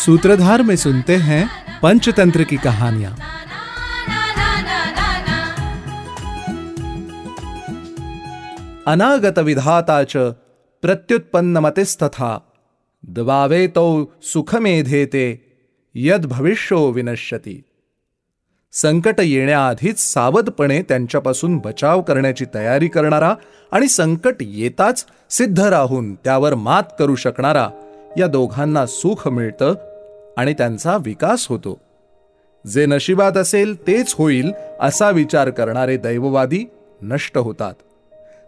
सूत्रधार में सुनते हैं पंचतंत्र की कहानियां। अनागत विधाता च प्रत्युत्पन्नमतिस्तथा। दबावे तो सुखमेधेते यद भविष्यो विनश्यती। संकट येण्याआधीच सावधपणे त्यांच्यापासून बचाव करण्याची तयारी करणारा आणि संकट येताच सिद्ध राहून त्यावर मात करू शकणारा या दोघांना सुख मिळतं आणि त्यांचा विकास होतो. जे नशिबात असेल तेच होईल असा विचार करणारे दैववादी नष्ट होतात.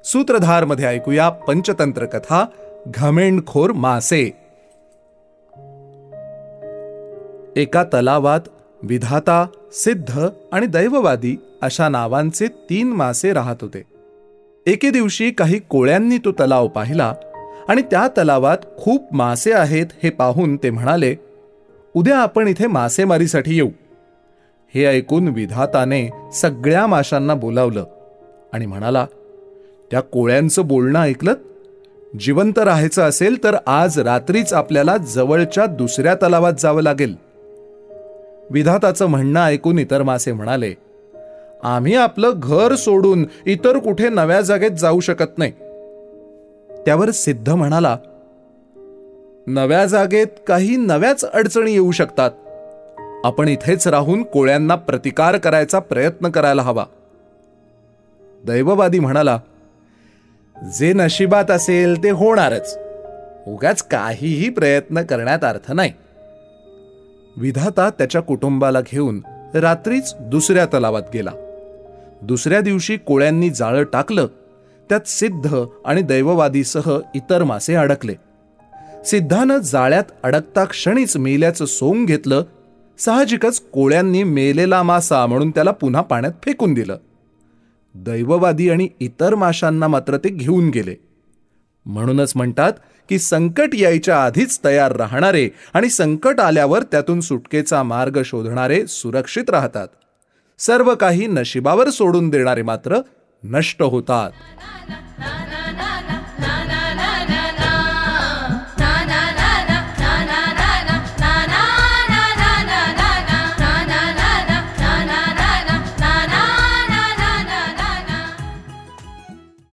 सूत्रधारमध्ये ऐकूया पंचतंत्र कथा घमेंडखोर मासे. एका तलावात विधाता सिद्ध आणि दैववादी अशा नावांचे तीन मासे राहत होते. एके दिवशी काही कोळ्यांनी तो तलाव पाहिला आणि त्या तलावात खूप मासे आहेत हे पाहून ते म्हणाले उद्या आपण इथे मासेमारीसाठी येऊ. हे ऐकून विधाताने सगळ्या माशांना बोलावलं आणि म्हणाला त्या कोळ्यांचं बोलणं ऐकलं जिवंत राहायचं असेल तर आज रात्रीच आपल्याला जवळच्या दुसऱ्या तलावात जावं लागेल. विधाताचं म्हणणं ऐकून इतर मासे म्हणाले आम्ही आपलं घर सोडून इतर कुठे नव्या जागेत जाऊ शकत नाही. त्यावर सिद्ध म्हणाला नव्या जागेत काही नव्याच अडचणी येऊ शकतात. आपण इथेच राहून कोळ्यांना प्रतिकार करायचा प्रयत्न करायला हवा. दैववादी म्हणाला जे नशिबात असेल ते होणारच. उगाच काहीही प्रयत्न करण्यात अर्थ नाही. विधाता त्याच्या कुटुंबाला घेऊन रात्रीच दुसऱ्या तलावात गेला. दुसऱ्या दिवशी कोळ्यांनी जाळं टाकलं त्यात सिद्ध आणि दैववादीसह इतर मासे अडकले. सिद्धानं जाळ्यात अडकता क्षणीच मेल्याचं सोंग घेतलं साहजिकच कोळ्यांनी मेलेला मासा म्हणून त्याला पुन्हा पाण्यात फेकून दिलं. दैववादी आणि इतर माशांना मात्र ते घेऊन गेले. म्हणूनच म्हणतात की संकट यायच्या आधीच तयार राहणारे आणि संकट आल्यावर त्यातून सुटकेचा मार्ग शोधणारे सुरक्षित राहतात. सर्व काही नशिबावर सोडून देणारे मात्र नष्ट होतात.